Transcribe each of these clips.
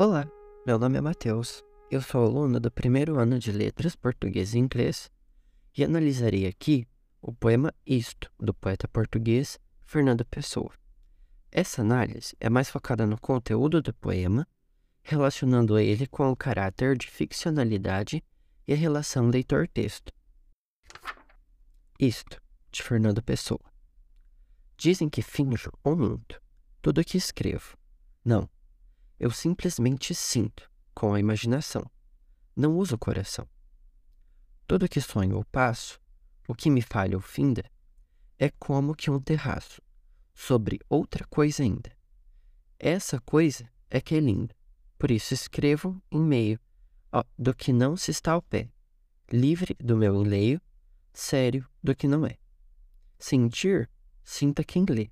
Olá, meu nome é Matheus. Eu sou aluno do primeiro ano de Letras Português e Inglês e analisarei aqui o poema Isto, do poeta português Fernando Pessoa. Essa análise é mais focada no conteúdo do poema, relacionando ele com o caráter de ficcionalidade e a relação leitor-texto. Isto, de Fernando Pessoa. Dizem que finjo ou minto tudo o que escrevo. Não, eu simplesmente sinto, com a imaginação. Não uso o coração. Tudo que sonho ou passo, o que me falha ou finda, é como que um terraço, sobre outra coisa ainda. Essa coisa é que é linda, por isso escrevo em meio ó, do que não se está ao pé, livre do meu enleio, sério do que não é. Sentir, sinta quem lê.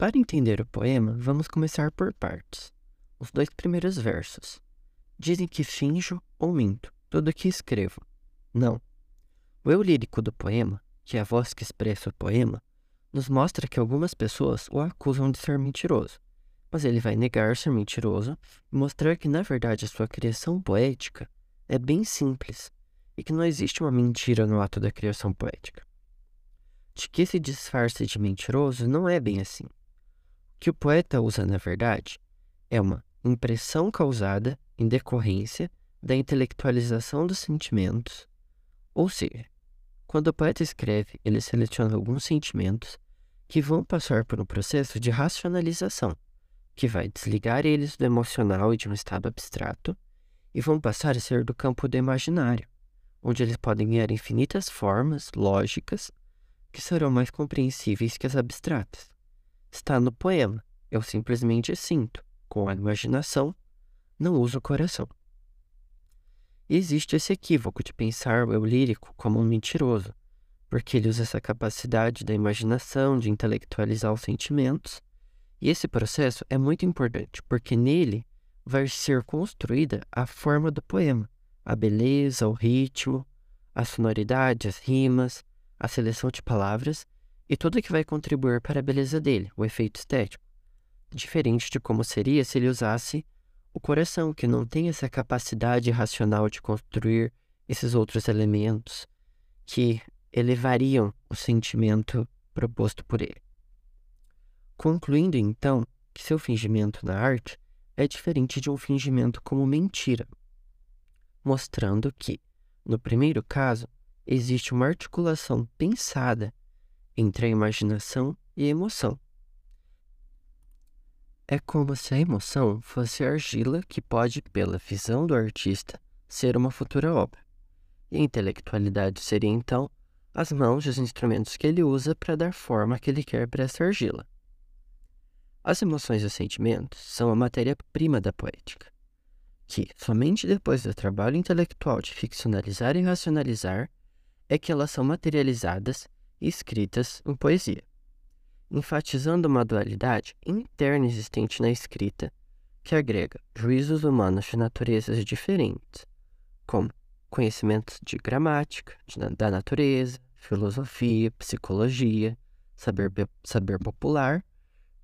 Para entender o poema, vamos começar por partes. Os dois primeiros versos. Dizem que finjo ou minto tudo o que escrevo. Não. O eu lírico do poema, que é a voz que expressa o poema, nos mostra que algumas pessoas o acusam de ser mentiroso, mas ele vai negar ser mentiroso e mostrar que, na verdade, a sua criação poética é bem simples e que não existe uma mentira no ato da criação poética. De que esse disfarce de mentiroso não é bem assim que o poeta usa, na verdade, é uma impressão causada em decorrência da intelectualização dos sentimentos, ou seja, quando o poeta escreve, ele seleciona alguns sentimentos que vão passar por um processo de racionalização, que vai desligar eles do emocional e de um estado abstrato e vão passar a ser do campo do imaginário, onde eles podem ganhar infinitas formas lógicas que serão mais compreensíveis que as abstratas está no poema. Eu simplesmente sinto, com a imaginação, não uso o coração. Existe esse equívoco de pensar o eu lírico como um mentiroso, porque ele usa essa capacidade da imaginação de intelectualizar os sentimentos, e esse processo é muito importante, porque nele vai ser construída a forma do poema, a beleza, o ritmo, a sonoridade, as rimas, a seleção de palavras e tudo que vai contribuir para a beleza dele, o efeito estético. Diferente de como seria se ele usasse o coração, que não tem essa capacidade racional de construir esses outros elementos que elevariam o sentimento proposto por ele. Concluindo então que seu fingimento na arte é diferente de um fingimento como mentira, mostrando que, no primeiro caso, existe uma articulação pensada entre a imaginação e a emoção. É como se a emoção fosse a argila que pode, pela visão do artista, ser uma futura obra. E a intelectualidade seria, então, as mãos e os instrumentos que ele usa para dar forma que ele quer para essa argila. As emoções e os sentimentos são a matéria-prima da poética, que, somente depois do trabalho intelectual de ficcionalizar e racionalizar, é que elas são materializadas escritas em poesia, enfatizando uma dualidade interna existente na escrita que agrega juízos humanos de naturezas diferentes, como conhecimentos de gramática, de, da natureza, filosofia, psicologia, saber, saber popular,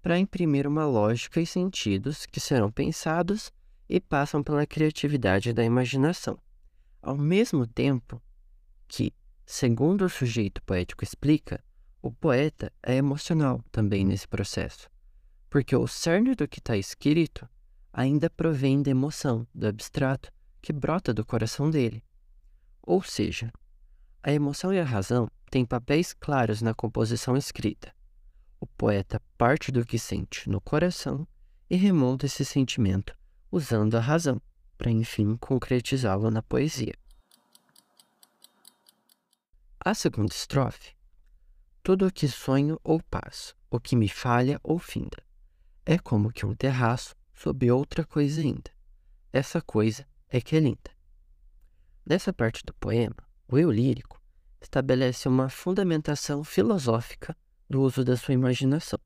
para imprimir uma lógica e sentidos que serão pensados e passam pela criatividade da imaginação, ao mesmo tempo que Segundo o sujeito poético explica, o poeta é emocional também nesse processo, porque o cerne do que está escrito ainda provém da emoção, do abstrato, que brota do coração dele. Ou seja, a emoção e a razão têm papéis claros na composição escrita. O poeta parte do que sente no coração e remonta esse sentimento usando a razão, para enfim concretizá-lo na poesia. A segunda estrofe. Tudo o que sonho ou passo, o que me falha ou finda, é como que um terraço sob outra coisa ainda. Essa coisa é que é linda. Nessa parte do poema, o eu lírico estabelece uma fundamentação filosófica do uso da sua imaginação,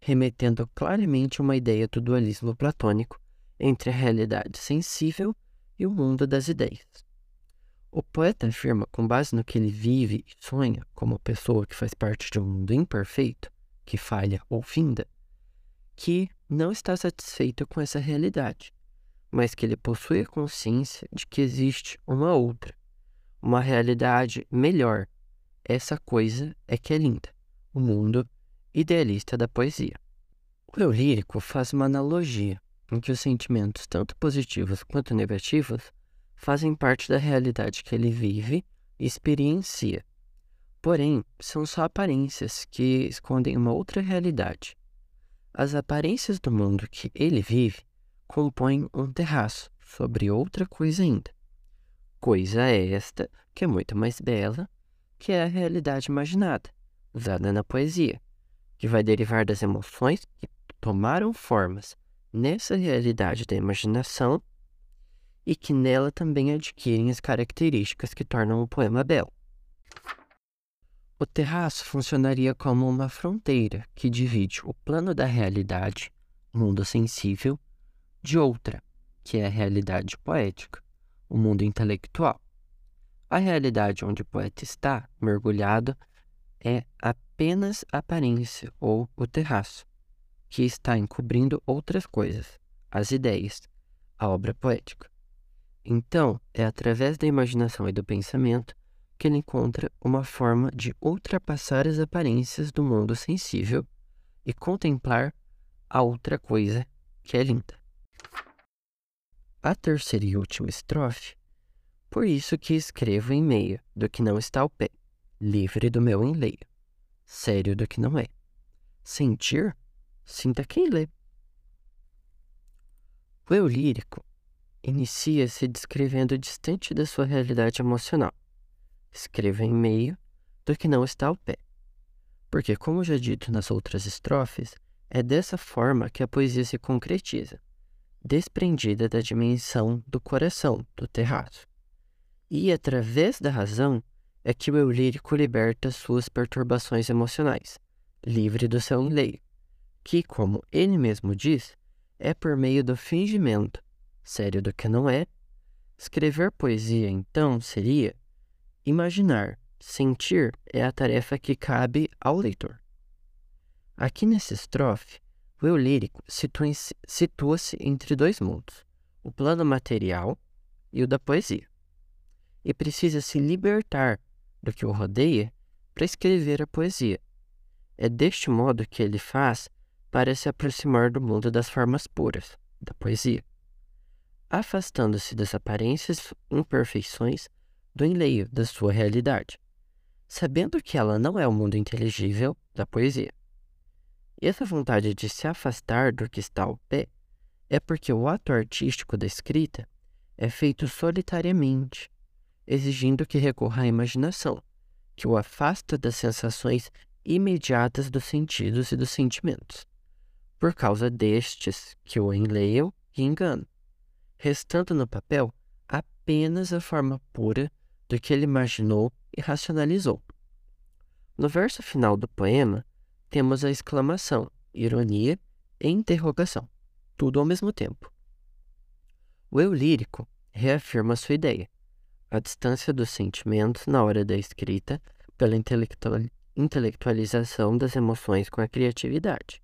remetendo claramente a uma ideia do dualismo platônico entre a realidade sensível e o mundo das ideias. O poeta afirma, com base no que ele vive e sonha como pessoa que faz parte de um mundo imperfeito, que falha ou finda, que não está satisfeito com essa realidade, mas que ele possui a consciência de que existe uma outra, uma realidade melhor. Essa coisa é que é linda, o mundo idealista da poesia. O eu lírico faz uma analogia em que os sentimentos, tanto positivos quanto negativos, fazem parte da realidade que ele vive e experiencia. Porém, são só aparências que escondem uma outra realidade. As aparências do mundo que ele vive compõem um terraço sobre outra coisa ainda. Coisa esta que é muito mais bela, que é a realidade imaginada, usada na poesia, que vai derivar das emoções que tomaram formas nessa realidade da imaginação e que nela também adquirem as características que tornam o poema belo. O terraço funcionaria como uma fronteira que divide o plano da realidade, mundo sensível, de outra, que é a realidade poética, o mundo intelectual. A realidade onde o poeta está mergulhado é apenas aparência ou o terraço, que está encobrindo outras coisas, as ideias, a obra poética. Então, é através da imaginação e do pensamento que ele encontra uma forma de ultrapassar as aparências do mundo sensível e contemplar a outra coisa que é linda. A terceira e última estrofe, por isso que escrevo em meio do que não está ao pé, livre do meu enleio, sério do que não é. Sentir, sinta quem lê. O eu lírico inicia-se descrevendo distante da sua realidade emocional escreva em meio do que não está ao pé. Porque, como já dito nas outras estrofes, é dessa forma que a poesia se concretiza, desprendida da dimensão do coração, do terraço. E através da razão é que o eu lírico liberta suas perturbações emocionais, livre do seu enleio, que, como ele mesmo diz, é por meio do fingimento, sério do que não é. Escrever poesia, então, seria Imaginar, sentir é a tarefa que cabe ao leitor. Aqui nessa estrofe, o eu lírico situa-se entre dois mundos, o plano material e o da poesia, e precisa se libertar do que o rodeia para escrever a poesia. É deste modo que ele faz para se aproximar do mundo das formas puras, da poesia, afastando-se das aparências imperfeições do enleio da sua realidade, sabendo que ela não é o mundo inteligível da poesia. E essa vontade de se afastar do que está ao pé é porque o ato artístico da escrita é feito solitariamente, exigindo que recorra à imaginação, que o afasta das sensações imediatas dos sentidos e dos sentimentos, por causa destes que o enleiam e enganam, restando no papel apenas a forma pura do que ele imaginou e racionalizou. No verso final do poema, temos a exclamação, ironia e interrogação, tudo ao mesmo tempo. O eu lírico reafirma sua ideia, a distância dos sentimentos na hora da escrita pela intelectualização das emoções com a criatividade.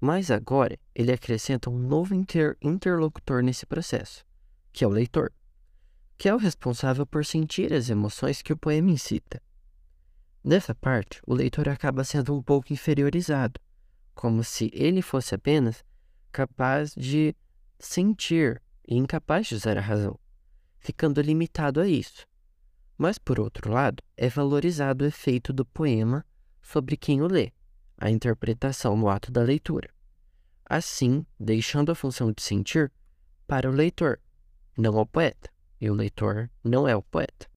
Mas agora ele acrescenta um novo inter interlocutor nesse processo, que é o leitor que é o responsável por sentir as emoções que o poema incita. Nessa parte, o leitor acaba sendo um pouco inferiorizado, como se ele fosse apenas capaz de sentir e incapaz de usar a razão, ficando limitado a isso. Mas, por outro lado, é valorizado o efeito do poema sobre quem o lê, a interpretação no ato da leitura. Assim, deixando a função de sentir para o leitor, não ao poeta e o leitor não é o poeta.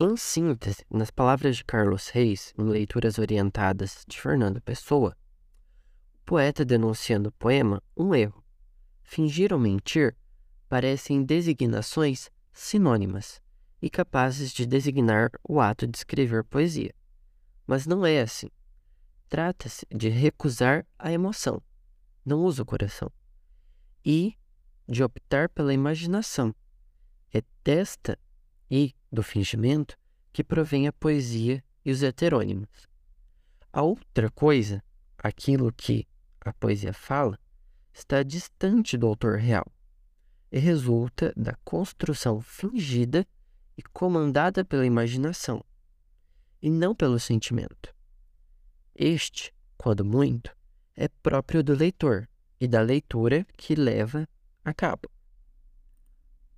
Em síntese, nas palavras de Carlos Reis, em Leituras Orientadas de Fernando Pessoa, poeta denunciando o poema um erro. Fingir ou mentir parecem designações sinônimas e capazes de designar o ato de escrever poesia. Mas não é assim. Trata-se de recusar a emoção, não usa o coração, e de optar pela imaginação. É desta e do fingimento que provém a poesia e os heterônimos. A outra coisa, aquilo que a poesia fala, está distante do autor real e resulta da construção fingida e comandada pela imaginação, e não pelo sentimento. Este, quando muito, é próprio do leitor e da leitura que leva a cabo.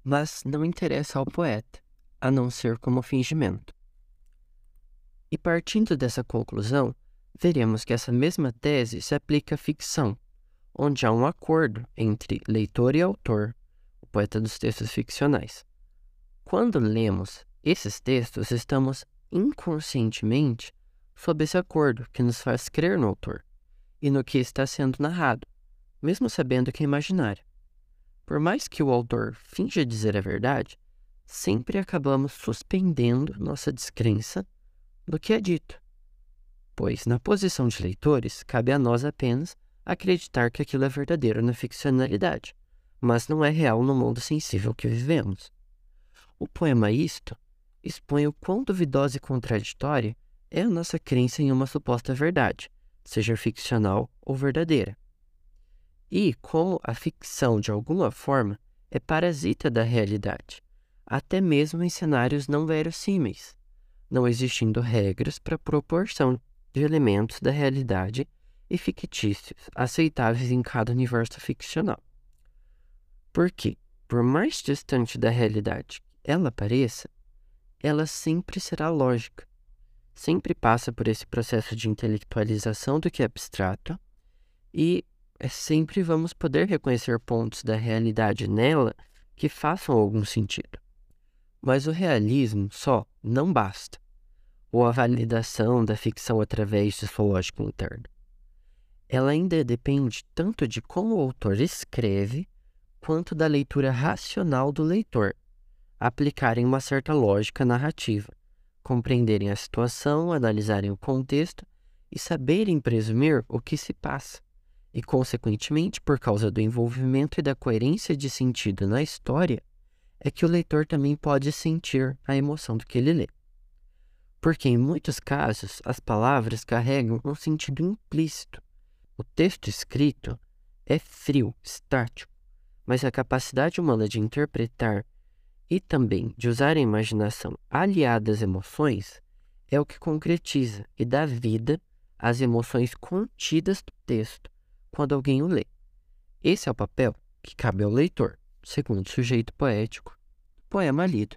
Mas não interessa ao poeta, a não ser como fingimento. E partindo dessa conclusão, veremos que essa mesma tese se aplica à ficção, onde há um acordo entre leitor e autor, o poeta dos textos ficcionais. Quando lemos esses textos, estamos inconscientemente sob esse acordo que nos faz crer no autor e no que está sendo narrado, mesmo sabendo que é imaginário. Por mais que o autor finja dizer a verdade, sempre acabamos suspendendo nossa descrença do que é dito, pois, na posição de leitores, cabe a nós apenas acreditar que aquilo é verdadeiro na ficcionalidade, mas não é real no mundo sensível que vivemos. O poema Isto expõe o quão duvidosa e contraditória é a nossa crença em uma suposta verdade, seja ficcional ou verdadeira. E como a ficção, de alguma forma, é parasita da realidade, até mesmo em cenários não verossímeis, não existindo regras para a proporção de elementos da realidade e fictícios aceitáveis em cada universo ficcional. Porque, por mais distante da realidade ela pareça, ela sempre será lógica, sempre passa por esse processo de intelectualização do que é abstrato e é sempre vamos poder reconhecer pontos da realidade nela que façam algum sentido. Mas o realismo só não basta, ou a validação da ficção através de sua lógica interna. Ela ainda depende tanto de como o autor escreve, quanto da leitura racional do leitor, aplicarem uma certa lógica narrativa, compreenderem a situação, analisarem o contexto e saberem presumir o que se passa. E, consequentemente, por causa do envolvimento e da coerência de sentido na história, é que o leitor também pode sentir a emoção do que ele lê. Porque, em muitos casos, as palavras carregam um sentido implícito. O texto escrito é frio, estático, mas a capacidade humana de interpretar e também de usar a imaginação aliada às emoções é o que concretiza e dá vida às emoções contidas do texto quando alguém o lê. Esse é o papel que cabe ao leitor, segundo o sujeito poético, poema lido.